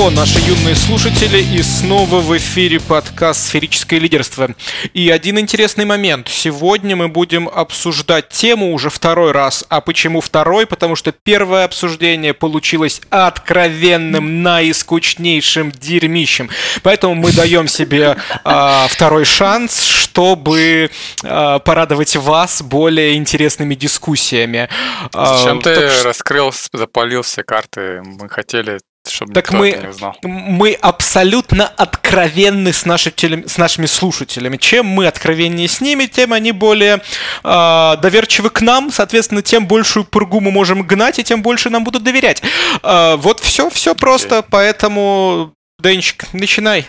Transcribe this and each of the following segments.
Йо-хо-хо, наши юные слушатели, и снова в эфире подкаст «Сферическое лидерство». И один интересный момент. Сегодня мы будем обсуждать тему уже второй раз. А почему второй? Потому что первое обсуждение получилось откровенным, наискучнейшим дерьмищем. Поэтому мы даем себе э, второй шанс, чтобы э, порадовать вас более интересными дискуссиями. Зачем э, ты так... раскрыл, запалил все карты? Мы хотели чтобы так мы, не узнал. мы абсолютно откровенны с, наши, с нашими слушателями. Чем мы откровеннее с ними, тем они более э, доверчивы к нам. Соответственно, тем большую пургу мы можем гнать, и тем больше нам будут доверять. Э, вот все, все okay. просто. Поэтому, Денчик, начинай.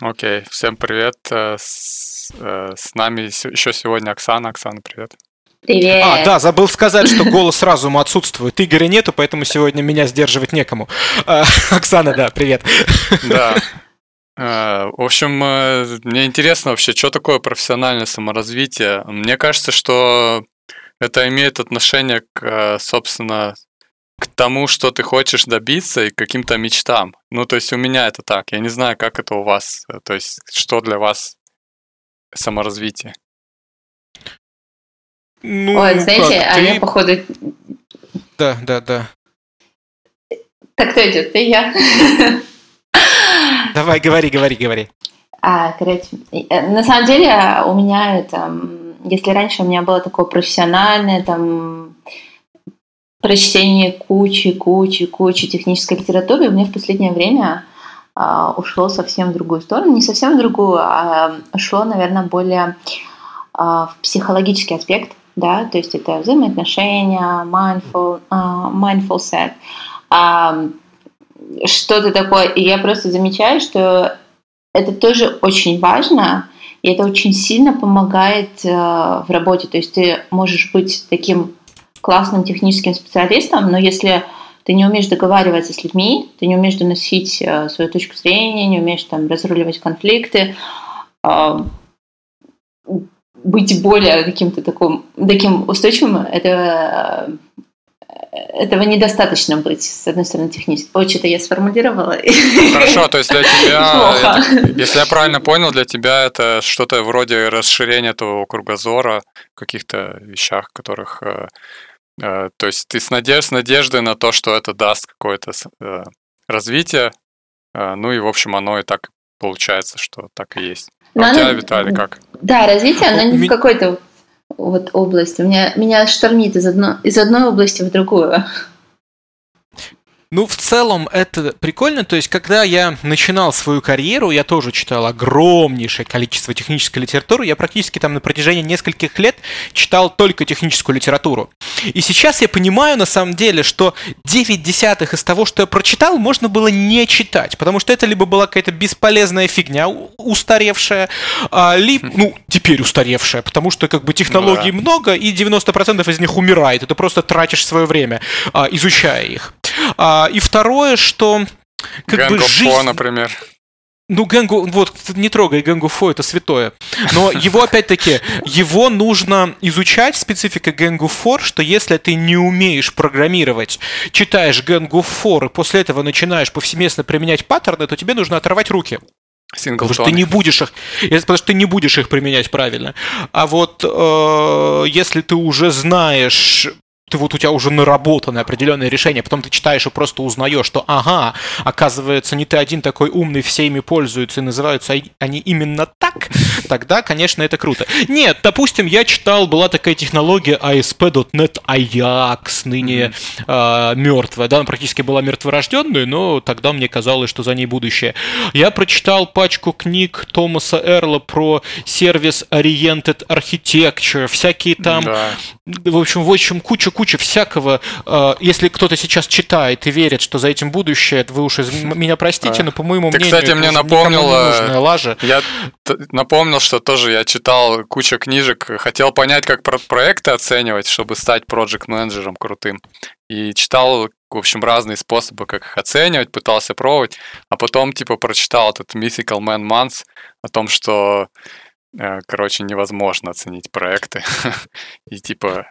Окей, okay. всем привет. Э, с, э, с нами еще сегодня Оксана. Оксана, привет. Привет. А, да, забыл сказать, что голос разума отсутствует. Игоря нету, поэтому сегодня меня сдерживать некому. А, Оксана, да, привет. Да. А, в общем, э, мне интересно вообще, что такое профессиональное саморазвитие. Мне кажется, что это имеет отношение к, э, собственно, к тому, что ты хочешь добиться и к каким-то мечтам. Ну, то есть у меня это так. Я не знаю, как это у вас. То есть что для вас саморазвитие? Ну, Ой, знаете, как, а ты... я, походу... Да, да, да. Так кто идет? Ты я? Давай, говори, говори, говори. А, короче, э, на самом деле у меня это, если раньше у меня было такое профессиональное, там, прочтение кучи, кучи, кучи технической литературы, у меня в последнее время а, ушло совсем в другую сторону. Не совсем в другую, а ушло, наверное, более а, в психологический аспект да, то есть это взаимоотношения, mindful, uh, mindful set, uh, что-то такое. И я просто замечаю, что это тоже очень важно, и это очень сильно помогает uh, в работе. То есть ты можешь быть таким классным техническим специалистом, но если ты не умеешь договариваться с людьми, ты не умеешь доносить uh, свою точку зрения, не умеешь там разруливать конфликты, uh, быть более каким-то таким, таким устойчивым, это этого недостаточно быть, с одной стороны, технически. Ой, что-то я сформулировала. Хорошо, то есть для тебя, это, если я правильно понял, для тебя это что-то вроде расширения твоего кругозора в каких-то вещах, которых... Э, э, то есть ты с, надежд, с надеждой на то, что это даст какое-то э, развитие, э, ну и, в общем, оно и так получается, что так и есть. А у тебя, Виталий, как? Да, развитие, оно не в какой-то вот области. У меня, меня штормит из, одно, из одной области в другую. Ну, в целом, это прикольно. То есть, когда я начинал свою карьеру, я тоже читал огромнейшее количество технической литературы. Я практически там на протяжении нескольких лет читал только техническую литературу. И сейчас я понимаю, на самом деле, что 9 десятых из того, что я прочитал, можно было не читать. Потому что это либо была какая-то бесполезная фигня, устаревшая, а, либо, ну, теперь устаревшая, потому что как бы технологий да. много, и 90% из них умирает. И ты просто тратишь свое время, а, изучая их. А, и второе, что как Gang бы жизнь... например. Ну, Гэнгу, вот, не трогай Гэнгу Фо, это святое. Но его, опять-таки, его нужно изучать, специфика Гэнгу Фор, что если ты не умеешь программировать, читаешь Гэнгу Фор и после этого начинаешь повсеместно применять паттерны, то тебе нужно оторвать руки. Потому что ты не будешь их, потому что ты не будешь их применять правильно. А вот э, если ты уже знаешь ты вот у тебя уже наработаны определенные решения, потом ты читаешь и просто узнаешь, что ага, оказывается, не ты один такой умный, все ими пользуются и называются они именно так, тогда, конечно, это круто. Нет, допустим, я читал, была такая технология ASP.NET Ajax, ныне mm-hmm. э, мертвая, да, она практически была мертворожденной, но тогда мне казалось, что за ней будущее. Я прочитал пачку книг Томаса Эрла про сервис Oriented Architecture, всякие там, да. в общем, в общем, куча куча всякого. Э, если кто-то сейчас читает и верит, что за этим будущее, вы уж меня простите, но по моему Ты, мнению, кстати, мне напомнил, э, лажа. Я напомнил, что тоже я читал кучу книжек, хотел понять, как проекты оценивать, чтобы стать проект-менеджером крутым. И читал, в общем, разные способы, как их оценивать, пытался пробовать, а потом, типа, прочитал этот Mythical Man Months о том, что э, короче, невозможно оценить проекты. И типа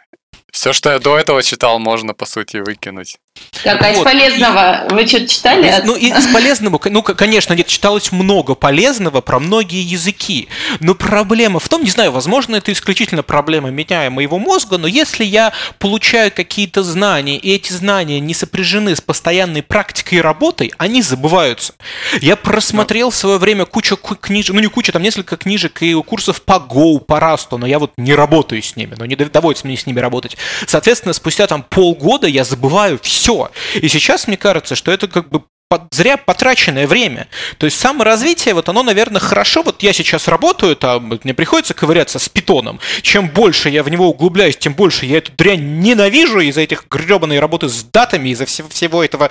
все, что я до этого читал, можно, по сути, выкинуть. Так, а из полезного вы что-то читали? Ну, из полезного, ну, конечно, нет, читалось много полезного про многие языки, но проблема в том, не знаю, возможно, это исключительно проблема меня и моего мозга, но если я получаю какие-то знания, и эти знания не сопряжены с постоянной практикой и работой, они забываются. Я просмотрел в свое время кучу книжек, ну не куча, там несколько книжек и курсов по Go, по Rust, но я вот не работаю с ними, но не доводится мне с ними работать. Соответственно, спустя там полгода я забываю все. И сейчас мне кажется, что это как бы зря потраченное время. То есть саморазвитие, вот оно, наверное, хорошо. Вот я сейчас работаю, там мне приходится ковыряться с питоном. Чем больше я в него углубляюсь, тем больше я эту дрянь ненавижу из-за этих гребаной работы с датами, из-за всего, всего этого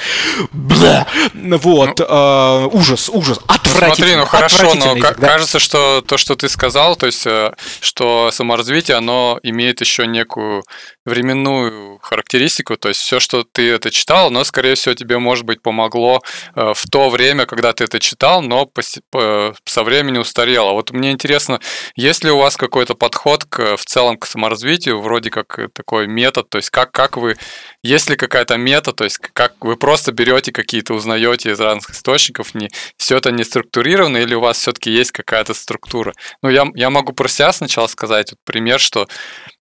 бля, вот, ну, э, ужас, ужас, отвратительно. Смотри, ну хорошо, но да? кажется, что то, что ты сказал, то есть, э, что саморазвитие, оно имеет еще некую временную характеристику, то есть все, что ты это читал, оно, скорее всего, тебе, может быть, помогло Э, в то время, когда ты это читал, но со временем устарело. Вот мне интересно, есть ли у вас какой-то подход к, в целом к саморазвитию, вроде как такой метод, то есть как, как вы, есть ли какая-то мета, то есть как вы просто берете какие-то, узнаете из разных источников, не, все это не структурировано, или у вас все-таки есть какая-то структура? Ну, я, я могу про себя сначала сказать, вот пример, что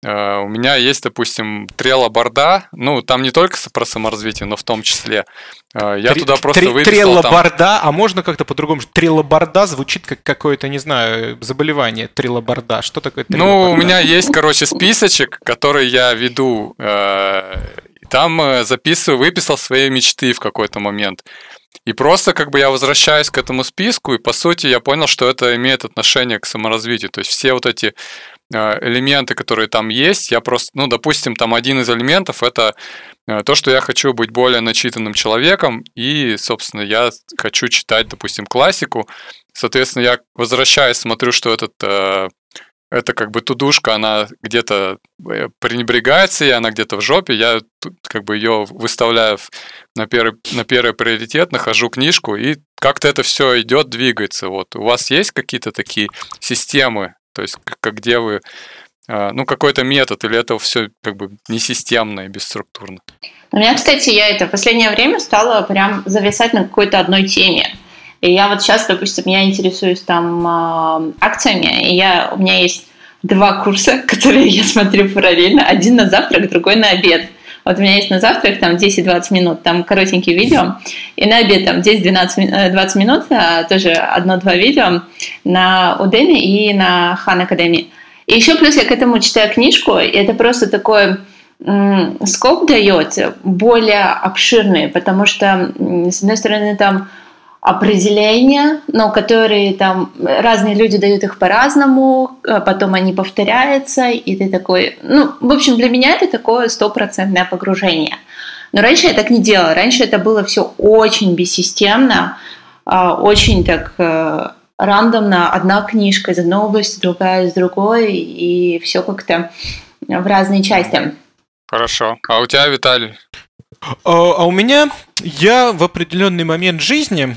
у меня есть, допустим, трела борда, ну, там не только про саморазвитие, но в том числе. Э, я Три, туда просто три, выписал... Трела там... а можно как-то по-другому? Трела борда звучит как какое-то, не знаю, заболевание. Трела борда. Что такое трела Ну, у меня есть, короче, списочек, который я веду. Э, там записываю, выписал свои мечты в какой-то момент. И просто как бы я возвращаюсь к этому списку, и по сути я понял, что это имеет отношение к саморазвитию. То есть все вот эти Э, элементы, которые там есть, я просто, ну, допустим, там один из элементов это э, то, что я хочу быть более начитанным человеком, и, собственно, я хочу читать, допустим, классику. Соответственно, я возвращаюсь, смотрю, что этот э, это как бы тудушка, она где-то пренебрегается, и она где-то в жопе, я как бы ее выставляю на первый, на первый приоритет, нахожу книжку, и как-то это все идет, двигается. Вот. У вас есть какие-то такие системы то есть, как, где вы, а, ну, какой-то метод, или это все как бы несистемно и бесструктурно? У меня, кстати, я это в последнее время стала прям зависать на какой-то одной теме. И я вот сейчас, допустим, я интересуюсь там а, акциями, и я, у меня есть два курса, которые я смотрю параллельно. Один на завтрак, другой на обед. Вот у меня есть на завтрак там 10-20 минут, там коротенькие видео, и на обед там 10-12 20 э, минут, а тоже одно-два видео на Udemy и на Хан Академии. И еще плюс я к этому читаю книжку, и это просто такой скоп дает более обширный, потому что, с одной стороны, там определения, но которые там разные люди дают их по-разному, а потом они повторяются, и ты такой, ну, в общем, для меня это такое стопроцентное погружение. Но раньше я так не делала, раньше это было все очень бессистемно, а, очень так э, рандомно, одна книжка из одной области, другая из другой, и все как-то в разные части. Хорошо. А у тебя, Виталий? А, а у меня я в определенный момент жизни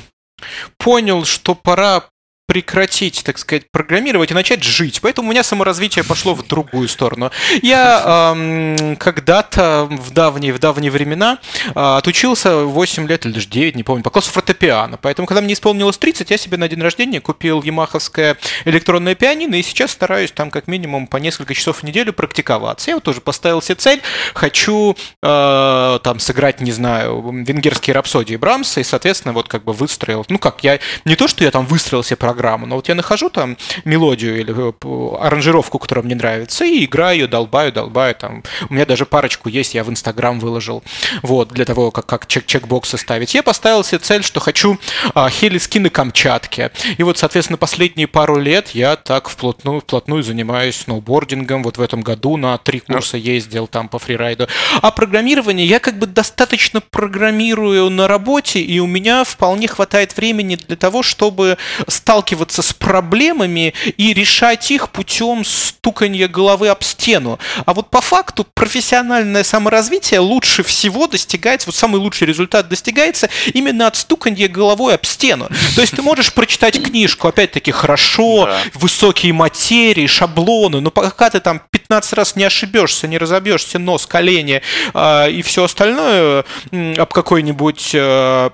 понял, что пора прекратить, так сказать, программировать и начать жить. Поэтому у меня саморазвитие пошло в другую сторону. Я эм, когда-то в давние, в давние времена э, отучился 8 лет или даже 9, не помню, по классу фортепиано. Поэтому, когда мне исполнилось 30, я себе на день рождения купил ямаховское электронное пианино и сейчас стараюсь там как минимум по несколько часов в неделю практиковаться. Я вот тоже поставил себе цель, хочу э, там сыграть, не знаю, венгерские рапсодии Брамса и, соответственно, вот как бы выстроил, ну как, я не то, что я там выстроил себе программу, но вот я нахожу там мелодию или э, аранжировку, которая мне нравится, и играю ее, долбаю, долбаю. Там. У меня даже парочку есть, я в Инстаграм выложил, вот, для того, как, как чек чекбоксы ставить. Я поставил себе цель, что хочу а, хелиски на Камчатке. И вот, соответственно, последние пару лет я так вплотную, вплотную занимаюсь сноубордингом. Вот в этом году на три курса ездил там по фрирайду. А программирование я как бы достаточно программирую на работе, и у меня вполне хватает времени для того, чтобы стал сталкиваться с проблемами и решать их путем стуканья головы об стену. А вот по факту профессиональное саморазвитие лучше всего достигается, вот самый лучший результат достигается именно от стуканья головой об стену. То есть ты можешь прочитать книжку, опять-таки, хорошо, да. высокие материи, шаблоны, но пока ты там 15 раз не ошибешься, не разобьешься нос, колени э, и все остальное об какой-нибудь э,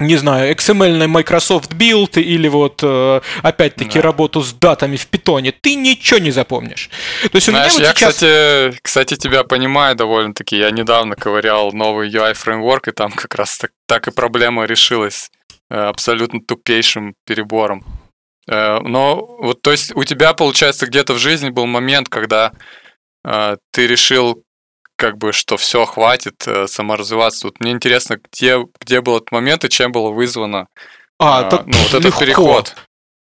не знаю, XML Microsoft Build или вот э, опять-таки да. работу с датами в питоне, ты ничего не запомнишь. То есть у Знаешь, меня вот я, сейчас... кстати, кстати, тебя понимаю довольно-таки. Я недавно ковырял новый UI фреймворк, и там как раз так, так и проблема решилась э, абсолютно тупейшим перебором. Э, но вот, то есть у тебя, получается, где-то в жизни был момент, когда ты решил как бы, что все, хватит э, саморазвиваться. Вот мне интересно, где, где был этот момент и чем было вызвано а, э, ну, вот этот переход.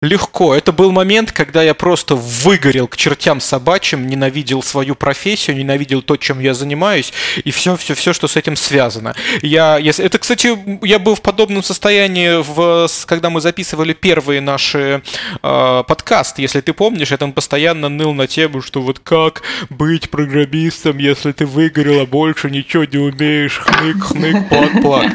Легко. Это был момент, когда я просто выгорел к чертям собачьим, ненавидел свою профессию, ненавидел то, чем я занимаюсь, и все, все, все, что с этим связано. Я, если, это, кстати, я был в подобном состоянии, в, когда мы записывали первые наши э, подкасты. Если ты помнишь, я там постоянно ныл на тему, что вот как быть программистом, если ты выгорел, а больше ничего не умеешь, хнык, хнык, плак, плак.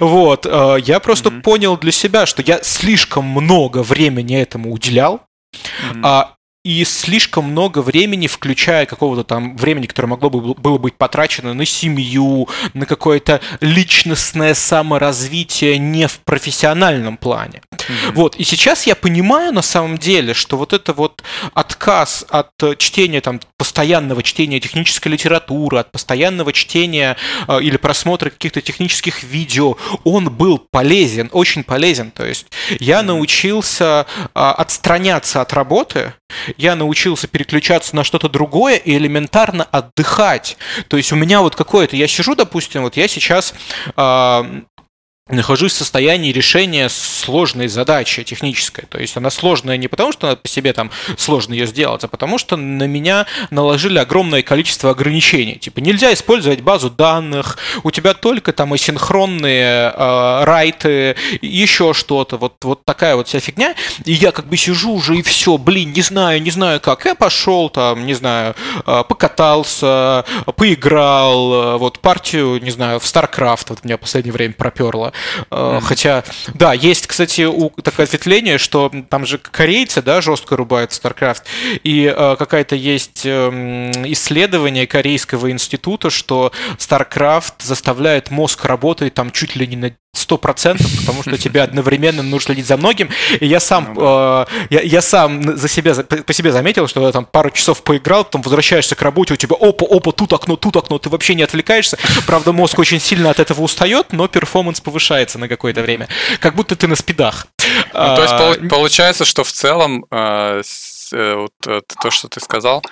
Вот. Э, я просто понял для себя, что я слишком много времени времени этому уделял, mm-hmm. а, и слишком много времени, включая какого-то там времени, которое могло бы было быть потрачено на семью, на какое-то личностное саморазвитие не в профессиональном плане. Mm-hmm. Вот, и сейчас я понимаю на самом деле, что вот это вот отказ от чтения, там, постоянного чтения технической литературы, от постоянного чтения э, или просмотра каких-то технических видео, он был полезен, очень полезен. То есть я mm-hmm. научился э, отстраняться от работы, я научился переключаться на что-то другое и элементарно отдыхать. То есть у меня вот какое-то, я сижу, допустим, вот я сейчас э, нахожусь в состоянии решения сложной задачи технической. То есть она сложная не потому, что по себе там сложно ее сделать, а потому что на меня наложили огромное количество ограничений. Типа нельзя использовать базу данных, у тебя только там асинхронные э, райты, еще что-то, вот, вот такая вот вся фигня. И я как бы сижу уже и все, блин, не знаю, не знаю как. Я пошел там, не знаю, э, покатался, поиграл, э, вот партию, не знаю, в StarCraft вот меня в последнее время проперло. Mm-hmm. Хотя, да, есть, кстати, у, такое ответвление, что там же корейцы, да, жестко рубают StarCraft, и э, какая-то есть э, исследование корейского института, что StarCraft заставляет мозг работать там чуть ли не на сто процентов, потому что тебе одновременно нужно следить за многим. И я сам, ну э, я, я сам за себя, по себе заметил, что там пару часов поиграл, потом возвращаешься к работе, у тебя опа, опа, тут окно, тут окно, ты вообще не отвлекаешься. Правда, мозг очень сильно от этого устает, но перформанс повышается на какое-то время. Как будто ты на спидах. Ну, то есть а, получается, что в целом э, э, вот, э, то, что ты сказал,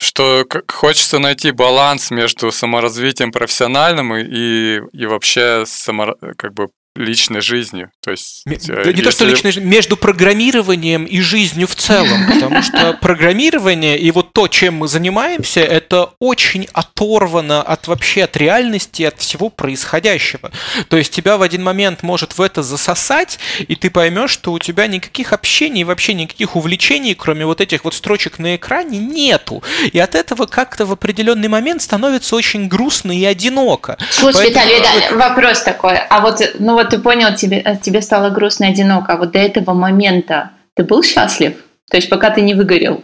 что хочется найти баланс между саморазвитием профессиональным и, и, вообще само, как бы личной жизнью. То есть, да, если... не то, что личной между программированием и жизнью в целом, потому что программирование и вот то, чем мы занимаемся, это очень оторвано от вообще от реальности, от всего происходящего. То есть тебя в один момент может в это засосать, и ты поймешь, что у тебя никаких общений, вообще никаких увлечений, кроме вот этих вот строчек на экране, нету. И от этого как-то в определенный момент становится очень грустно и одиноко. Слушай, Поэтому... Виталий, да, вопрос такой. А вот, ну вот ты понял, тебе, тебе стало грустно и одиноко, а вот до этого момента ты был счастлив? То есть пока ты не выгорел?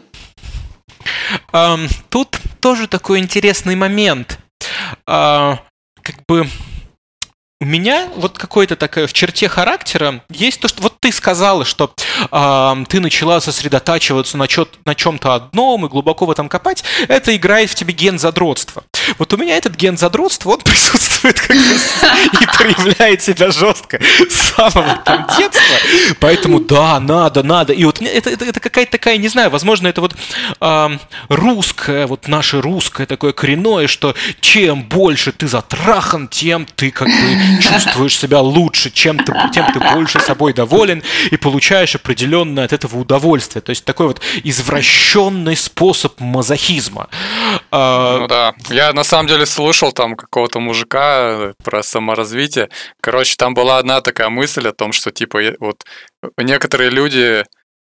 Um, тут тоже такой интересный момент. Uh, как бы у меня вот какой-то такой в черте характера есть то, что вот ты сказала, что э, ты начала сосредотачиваться на, чё, на чем-то одном и глубоко в этом копать. Это играет в тебе ген задротства. Вот у меня этот ген задротства, он присутствует как и проявляет себя жестко с самого там детства. Поэтому да, надо, надо. И вот это, это, это какая-то такая, не знаю, возможно, это вот э, русское, вот наше русское такое коренное, что чем больше ты затрахан, тем ты как бы чувствуешь себя лучше, чем ты, тем ты больше собой доволен и получаешь определенное от этого удовольствие. То есть такой вот извращенный способ мазохизма. А, ну да. Я на самом деле слушал там какого-то мужика про саморазвитие. Короче, там была одна такая мысль о том, что типа вот некоторые люди,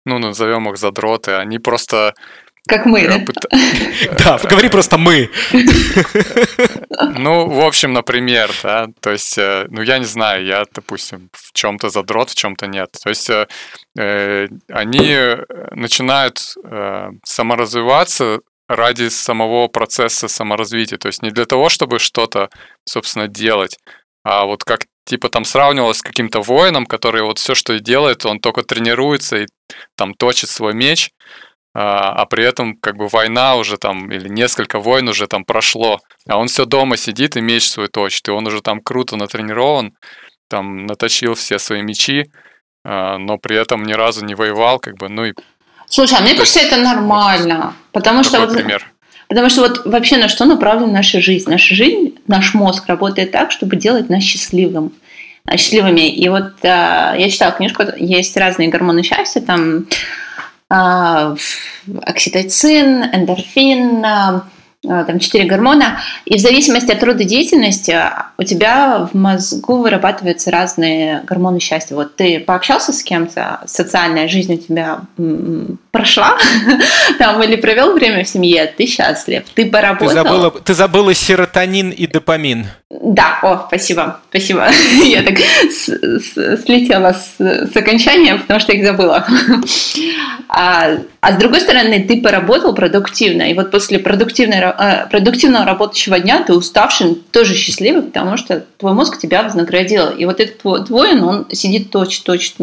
ну назовем их задроты, они просто как мы, да? Да, говори просто мы. Ну, в общем, например, да, то есть, э, ну, я не знаю, я, допустим, в чем-то задрот, в чем-то нет. То есть, э, э они начинают саморазвиваться ради самого процесса саморазвития. То есть, не для того, чтобы что-то, собственно, делать, а вот как типа там сравнивалось с каким-то воином, который вот все, что и делает, он только тренируется и там точит свой меч, а, а при этом как бы война уже там, или несколько войн уже там прошло, а он все дома сидит и меч свой точит, и он уже там круто натренирован, там наточил все свои мечи, а, но при этом ни разу не воевал, как бы, ну и... Слушай, а мне кажется, это нормально, потому что... Вот, пример. Потому что вот вообще на что направлена наша жизнь? Наша жизнь, наш мозг работает так, чтобы делать нас счастливым счастливыми. И вот э, я читала книжку, есть разные гормоны счастья, там окситоцин, эндорфин, а, а, там четыре гормона, и в зависимости от рода деятельности у тебя в мозгу вырабатываются разные гормоны счастья. Вот ты пообщался с кем-то, социальная жизнь у тебя прошла, там или провел время в семье, ты счастлив, ты поработал. Ты забыла, ты забыла серотонин и допамин. Да, о, спасибо, спасибо. Я так слетела с, с окончания, потому что их забыла. А, а с другой стороны, ты поработал продуктивно, и вот после продуктивной, э, продуктивного работающего дня ты уставший, тоже счастливый, потому что твой мозг тебя вознаградил. И вот этот твой воин, он сидит точит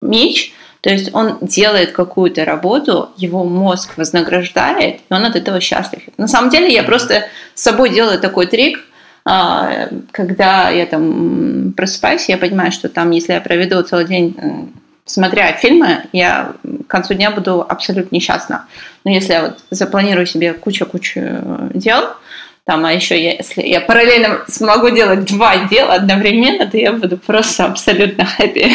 меч, то есть он делает какую-то работу, его мозг вознаграждает, и он от этого счастлив. На самом деле я просто с собой делаю такой трик, а, когда я там просыпаюсь, я понимаю, что там, если я проведу целый день смотря фильмы, я к концу дня буду абсолютно несчастна. Но если я вот запланирую себе кучу-кучу дел, там, а еще я, если я параллельно смогу делать два дела одновременно, то я буду просто абсолютно хэппи.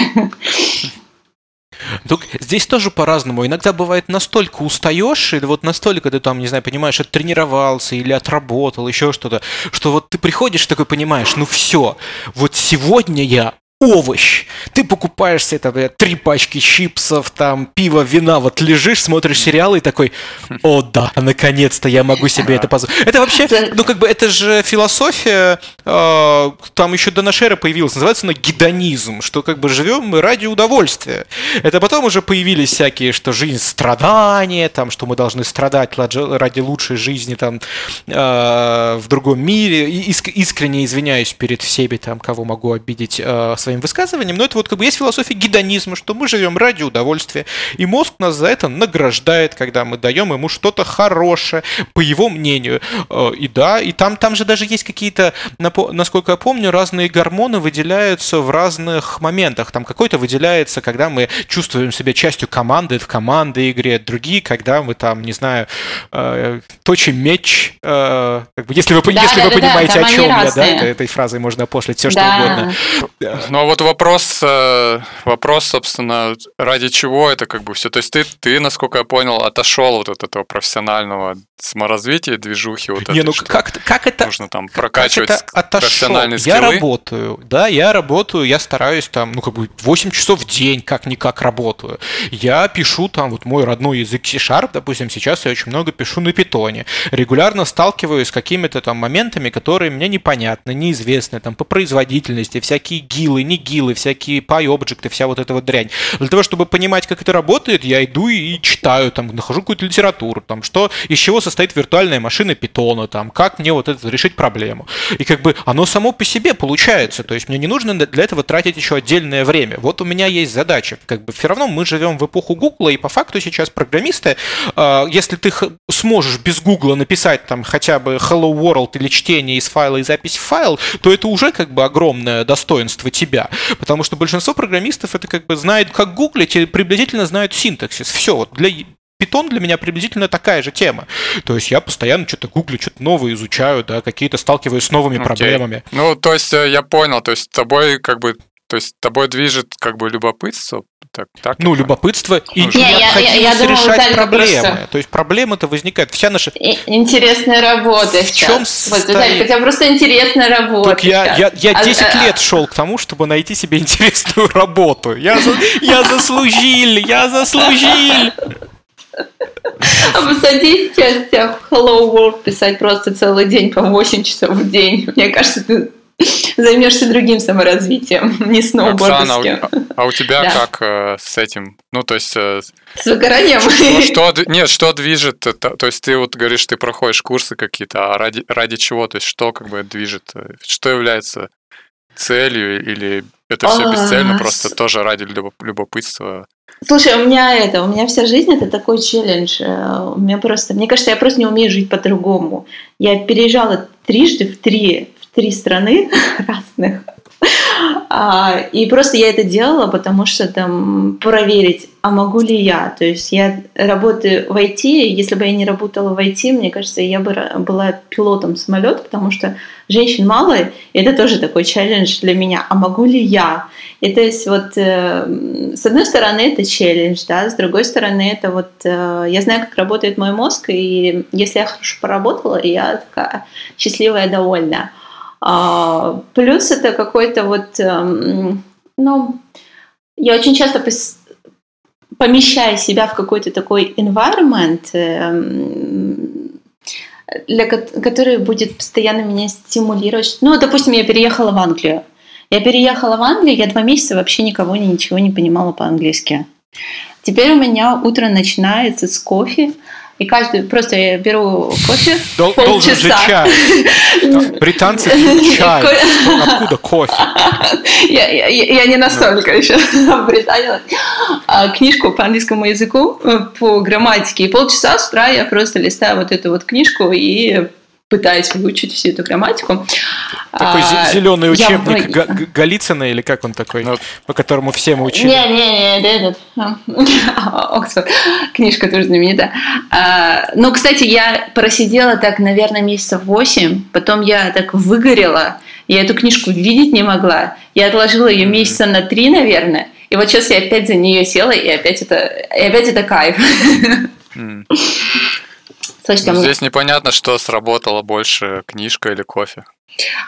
Тут здесь тоже по-разному. Иногда бывает настолько устаешь, и вот настолько ты там, не знаю, понимаешь, оттренировался или отработал, еще что-то, что вот ты приходишь такой понимаешь, ну все, вот сегодня я овощ. Ты покупаешь себе там, три пачки чипсов, там, пиво, вина, вот лежишь, смотришь сериалы и такой, о да, наконец-то я могу себе это позволить. Это вообще, ну как бы, это же философия, э, там еще до нашей эры появилась, называется она гедонизм, что как бы живем мы ради удовольствия. Это потом уже появились всякие, что жизнь страдания, там, что мы должны страдать ради лучшей жизни там э, в другом мире. Иск- искренне извиняюсь перед всеми, там, кого могу обидеть, э, своим высказыванием, но это вот как бы есть философия гедонизма, что мы живем ради удовольствия, и мозг нас за это награждает, когда мы даем ему что-то хорошее, по его мнению. Э, и да, и там, там же даже есть какие-то, насколько я помню, разные гормоны выделяются в разных моментах. Там какой-то выделяется, когда мы чувствуем себя частью команды в командной игре, другие, когда мы там, не знаю, э, точим меч. Э, как бы, если вы, да, если да, вы да, понимаете, да, о чем я, да, этой фразой можно опошлить все, что угодно. Ну а вот вопрос, э, вопрос, собственно, ради чего это как бы все. То есть ты, ты, насколько я понял, отошел вот от этого профессионального саморазвития, движухи, вот Не, ну как, как это... Нужно там прокачивать как это профессиональные скиллы. Я работаю, да, я работаю, я стараюсь там, ну как бы 8 часов в день как-никак работаю. Я пишу там, вот мой родной язык C-Sharp, допустим, сейчас я очень много пишу на питоне. Регулярно сталкиваюсь с какими-то там моментами, которые мне непонятны, неизвестны, там по производительности, всякие гилы, не гилы, всякие py-объекты, вся вот эта вот дрянь. Для того, чтобы понимать, как это работает, я иду и читаю, там, нахожу какую-то литературу, там, что, из чего состоит виртуальная машина питона, там, как мне вот это решить проблему. И как бы оно само по себе получается, то есть мне не нужно для этого тратить еще отдельное время. Вот у меня есть задача, как бы все равно мы живем в эпоху Гугла, и по факту сейчас программисты, а, если ты сможешь без Гугла написать там хотя бы Hello World или чтение из файла и запись в файл, то это уже как бы огромное достоинство тебя. Потому что большинство программистов это как бы знают, как гуглить и приблизительно знают синтаксис. Все, вот для питон для меня приблизительно такая же тема. То есть я постоянно что-то гуглю, что-то новое изучаю, да, какие-то сталкиваюсь с новыми okay. проблемами. Ну, то есть э, я понял, то есть тобой как бы то есть тобой движет как бы любопытство, так, так ну, любопытство и ну, необходимость решать проблемы. Просто... То есть проблемы-то возникают. Вся наша... Интересная работа В чем вот, Виталик, у тебя просто интересная работа. Так я, я, я 10 а, лет шел к тому, чтобы найти себе интересную работу. Я, я заслужил, я заслужил. А посади сейчас тебя в Hello World писать просто целый день по 8 часов в день. Мне кажется, ты займешься другим саморазвитием, не сноубордовским. Оксана, а, у тебя да. как э, с этим? Ну, то есть... Э, с выгоранием? Что, что, нет, что движет? То, то есть ты вот говоришь, ты проходишь курсы какие-то, а ради, ради чего? То есть что как бы движет? Что является целью или это все бесцельно, а, просто тоже ради любопытства? Слушай, у меня это, у меня вся жизнь это такой челлендж. Э, у меня просто, мне кажется, я просто не умею жить по-другому. Я переезжала трижды в три три страны разных. А, и просто я это делала, потому что там проверить, а могу ли я. То есть я работаю в IT, если бы я не работала в IT, мне кажется, я бы была пилотом самолета, потому что женщин мало, и это тоже такой челлендж для меня. А могу ли я? И то есть вот э, с одной стороны это челлендж, да, с другой стороны это вот э, я знаю, как работает мой мозг, и если я хорошо поработала, я такая счастливая, довольная. А, плюс это какой-то вот, эм, ну, я очень часто помещаю себя в какой-то такой environment, эм, для, который будет постоянно меня стимулировать. Ну, допустим, я переехала в Англию. Я переехала в Англию, я два месяца вообще никого ни ничего не понимала по-английски. Теперь у меня утро начинается с кофе, и каждый просто я беру кофе Дол- полчаса. Должен же чай. Британцы чай. Откуда кофе? Я, я, я не настолько еще британец. А, книжку по английскому языку, э, по грамматике. И полчаса с утра я просто листаю вот эту вот книжку и пытаясь выучить всю эту грамматику. Такой а, зеленый учебник я... Голицына или как он такой, ну, по которому все мы учили? Не-не-не, этот, Оксфорд, книжка тоже знаменитая. А, ну, кстати, я просидела так, наверное, месяцев восемь, потом я так выгорела, я эту книжку видеть не могла. Я отложила ее месяца на три, наверное, и вот сейчас я опять за нее села, и опять это, и опять это кайф. Слушайте, ну, здесь непонятно, что сработало больше, книжка или кофе.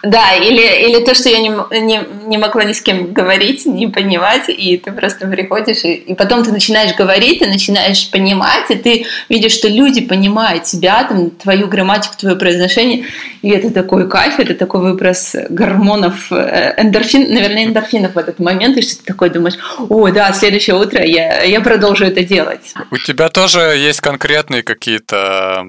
Да, или, или то, что я не, не, не могла ни с кем говорить, не понимать, и ты просто приходишь, и, и потом ты начинаешь говорить, ты начинаешь понимать, и ты видишь, что люди понимают тебя, там, твою грамматику, твое произношение, и это такой кайф, это такой выброс гормонов, э, эндорфин, наверное, эндорфинов в этот момент, и что ты такой думаешь, о, да, следующее утро я, я продолжу это делать. У тебя тоже есть конкретные какие-то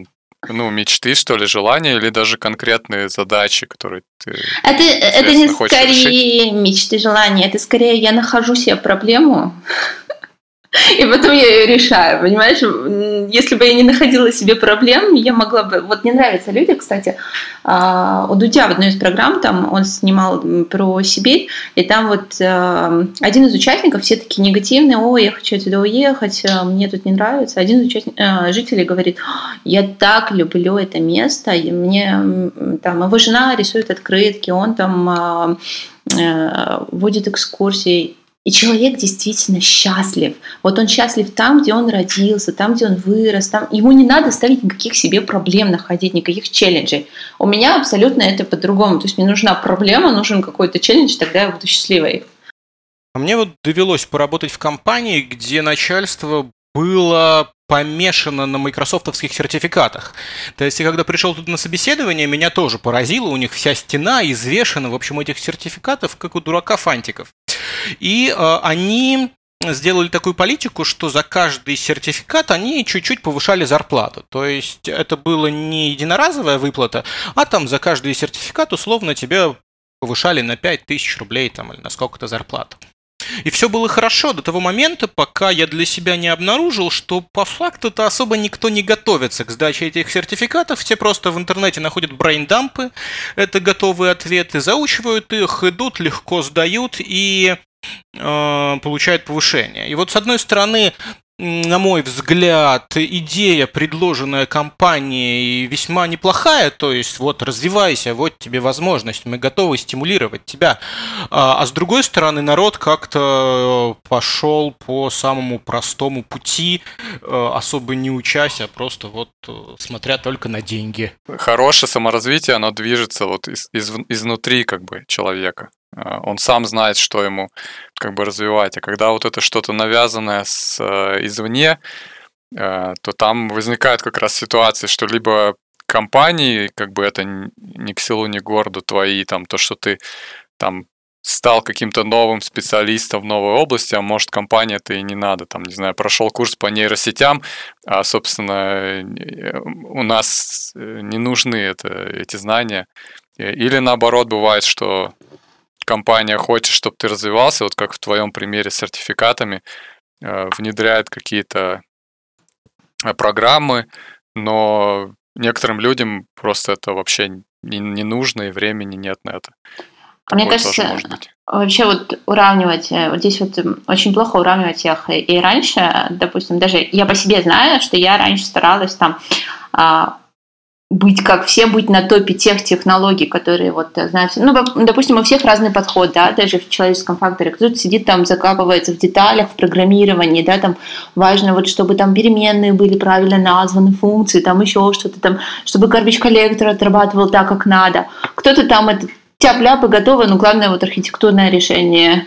ну, мечты, что ли, желания или даже конкретные задачи, которые ты Это, это не скорее решить? мечты, желания, это скорее я нахожу себе проблему, и потом я ее решаю, понимаешь? Если бы я не находила себе проблем, я могла бы... Вот мне нравятся люди, кстати, а, у Дудя в одной из программ, там он снимал про Сибирь, и там вот а, один из участников, все такие негативные, о, я хочу отсюда уехать, а, мне тут не нравится. Один из участник, жителей говорит, я так люблю это место, и мне там его жена рисует открытки, он там водит экскурсии, и человек действительно счастлив. Вот он счастлив там, где он родился, там, где он вырос. Там... Ему не надо ставить никаких себе проблем, находить никаких челленджей. У меня абсолютно это по-другому. То есть мне нужна проблема, нужен какой-то челлендж, тогда я буду счастливой. А мне вот довелось поработать в компании, где начальство было помешано на майкрософтовских сертификатах. То есть, когда пришел туда на собеседование, меня тоже поразило, у них вся стена извешена, в общем, этих сертификатов, как у дурака фантиков. И э, они сделали такую политику, что за каждый сертификат они чуть-чуть повышали зарплату. То есть это было не единоразовая выплата, а там за каждый сертификат условно тебе повышали на 5000 рублей там, или на сколько-то зарплату. И все было хорошо до того момента, пока я для себя не обнаружил, что по факту-то особо никто не готовится к сдаче этих сертификатов. Все просто в интернете находят брейндампы, это готовые ответы, заучивают их, идут, легко сдают и э, получают повышение. И вот с одной стороны, на мой взгляд, идея, предложенная компанией, весьма неплохая. То есть, вот, развивайся, вот тебе возможность, мы готовы стимулировать тебя. А, а с другой стороны, народ как-то пошел по самому простому пути, э, особо не учась, а просто вот э, смотря только на деньги. Хорошее саморазвитие, оно движется вот из, из, изнутри как бы человека. А, он сам знает, что ему как бы развивать. А когда вот это что-то навязанное с, э, извне, э, то там возникает как раз ситуация, что либо компании, как бы это ни к селу, ни к городу твои, там то, что ты там стал каким-то новым специалистом в новой области, а может компания это и не надо, там, не знаю, прошел курс по нейросетям, а, собственно, э, у нас не нужны это, эти знания. Или наоборот бывает, что компания хочет, чтобы ты развивался, вот как в твоем примере с сертификатами, э, внедряет какие-то э, программы, но некоторым людям просто это вообще не, не нужно и времени нет на это. А Такое Мне кажется, вообще вот уравнивать, э, вот здесь вот очень плохо уравнивать их. И раньше, допустим, даже я по себе знаю, что я раньше старалась там а, быть как все, быть на топе тех технологий, которые вот э, знают. Ну, допустим, у всех разный подход, да, даже в человеческом факторе. Кто-то сидит там, закапывается в деталях, в программировании, да, там важно вот, чтобы там переменные были правильно названы, функции, там еще что-то там, чтобы garbage коллектор отрабатывал так, как надо. Кто-то там это тяп-ляп готово, но главное вот архитектурное решение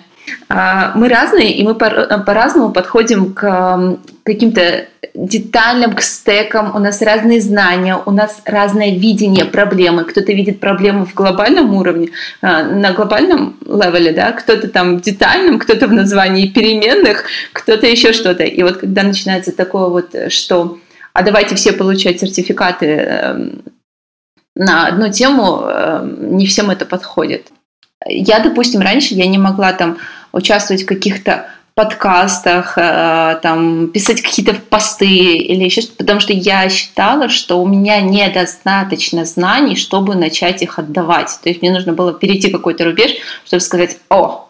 мы разные, и мы по-разному подходим к каким-то деталям, к стекам. У нас разные знания, у нас разное видение проблемы. Кто-то видит проблему в глобальном уровне, а, на глобальном левеле, да, кто-то там в детальном, кто-то в названии переменных, кто-то еще что-то. И вот когда начинается такое вот, что а давайте все получать сертификаты эм, на одну тему, не всем это подходит. Я, допустим, раньше я не могла там участвовать в каких-то подкастах, э, там, писать какие-то посты или еще что-то, потому что я считала, что у меня недостаточно знаний, чтобы начать их отдавать. То есть мне нужно было перейти какой-то рубеж, чтобы сказать, о,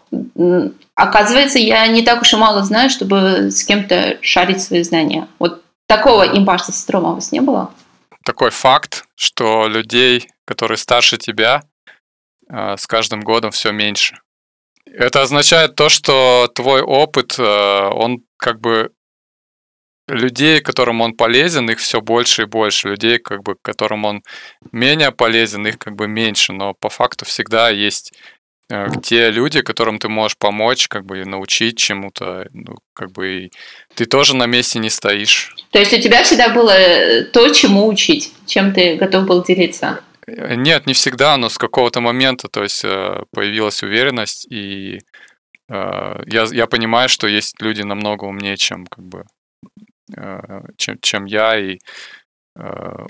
оказывается, я не так уж и мало знаю, чтобы с кем-то шарить свои знания. Вот такого импашта синдрома у вас не было? Такой факт, что людей, которые старше тебя, с каждым годом все меньше. Это означает то, что твой опыт, э, он как бы людей, которым он полезен, их все больше и больше. Людей, как бы, которым он менее полезен, их как бы меньше. Но по факту всегда есть э, те люди, которым ты можешь помочь, как бы научить чему-то, ну, как бы и ты тоже на месте не стоишь. То есть у тебя всегда было э, то, чему учить, чем ты готов был делиться? Э, нет, не всегда, но с какого-то момента, то есть э, появилась уверенность, и э, я, я понимаю, что есть люди намного умнее, чем как бы чем, чем я, и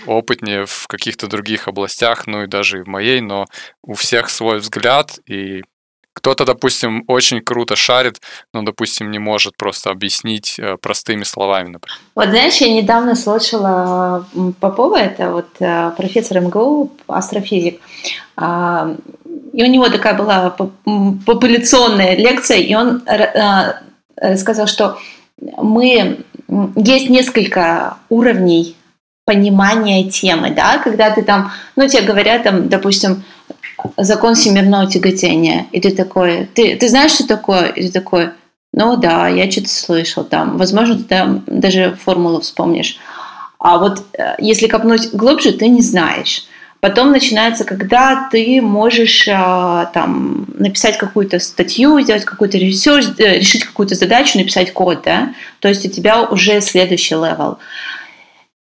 опытнее в каких-то других областях, ну и даже и в моей, но у всех свой взгляд, и кто-то, допустим, очень круто шарит, но, допустим, не может просто объяснить э, простыми словами, например. Вот знаешь, я недавно слышала Попова, это вот э, профессор МГУ, астрофизик, а, и у него такая была популяционная лекция, и он э, сказал, что мы есть несколько уровней понимания темы, да, когда ты там, ну, тебе говорят там, допустим, закон всемирного тяготения. И ты такой, ты, ты знаешь, что такое? И ты такой, ну да, я что-то слышал там. Возможно, ты там даже формулу вспомнишь. А вот э, если копнуть глубже, ты не знаешь. Потом начинается, когда ты можешь а, там написать какую-то статью, сделать какой-то research, э, решить какую-то задачу, написать код, да, то есть у тебя уже следующий level.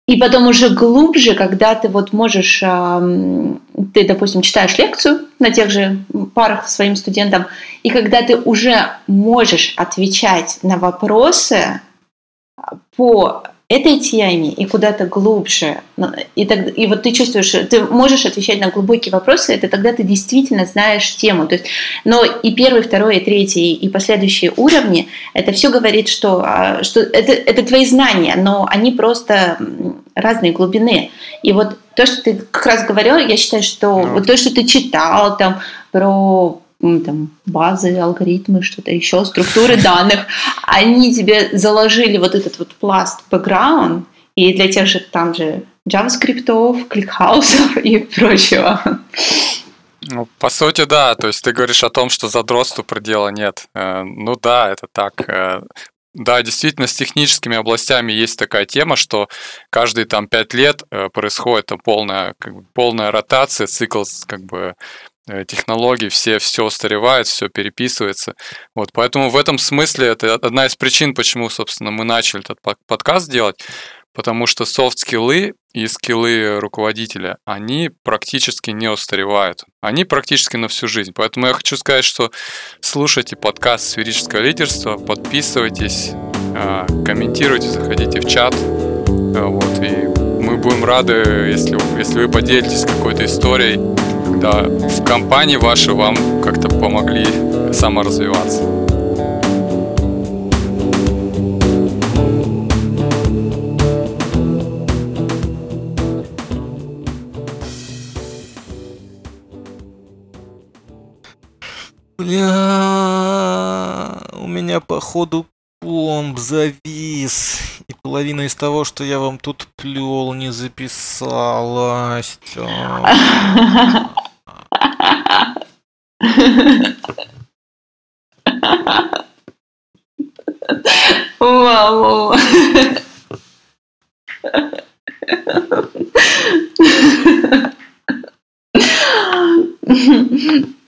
И потом уже глубже, когда ты вот можешь, ты, допустим, читаешь лекцию на тех же парах своим студентам, и когда ты уже можешь отвечать на вопросы по этой теме и куда-то глубже. И, так, и вот ты чувствуешь, ты можешь отвечать на глубокие вопросы, это тогда ты действительно знаешь тему. То есть, но и первый, второй, и третий, и последующие уровни, это все говорит, что, а, что это, это твои знания, но они просто разной глубины. И вот то, что ты как раз говорил, я считаю, что ну. вот то, что ты читал там про там, базы, алгоритмы, что-то еще, структуры данных, они тебе заложили вот этот вот пласт бэкграунд, и для тех же там же JavaScript, кликхаусов и прочего. Ну, по сути, да. То есть ты говоришь о том, что задротству предела нет. Э, ну да, это так. Э, да, действительно, с техническими областями есть такая тема, что каждые там пять лет э, происходит там, полная, как бы, полная ротация, цикл как бы технологий, все, все устаревает, все переписывается. Вот, поэтому в этом смысле это одна из причин, почему, собственно, мы начали этот подкаст делать, потому что софт-скиллы и скиллы руководителя, они практически не устаревают. Они практически на всю жизнь. Поэтому я хочу сказать, что слушайте подкаст «Сферическое лидерство», подписывайтесь, а, комментируйте, заходите в чат. А, вот, и мы будем рады, если, если вы поделитесь какой-то историей, когда в компании вашей вам как-то помогли саморазвиваться. Бля, у меня походу комп завис. И половина из того, что я вам тут плел, не записалась. wow. wow.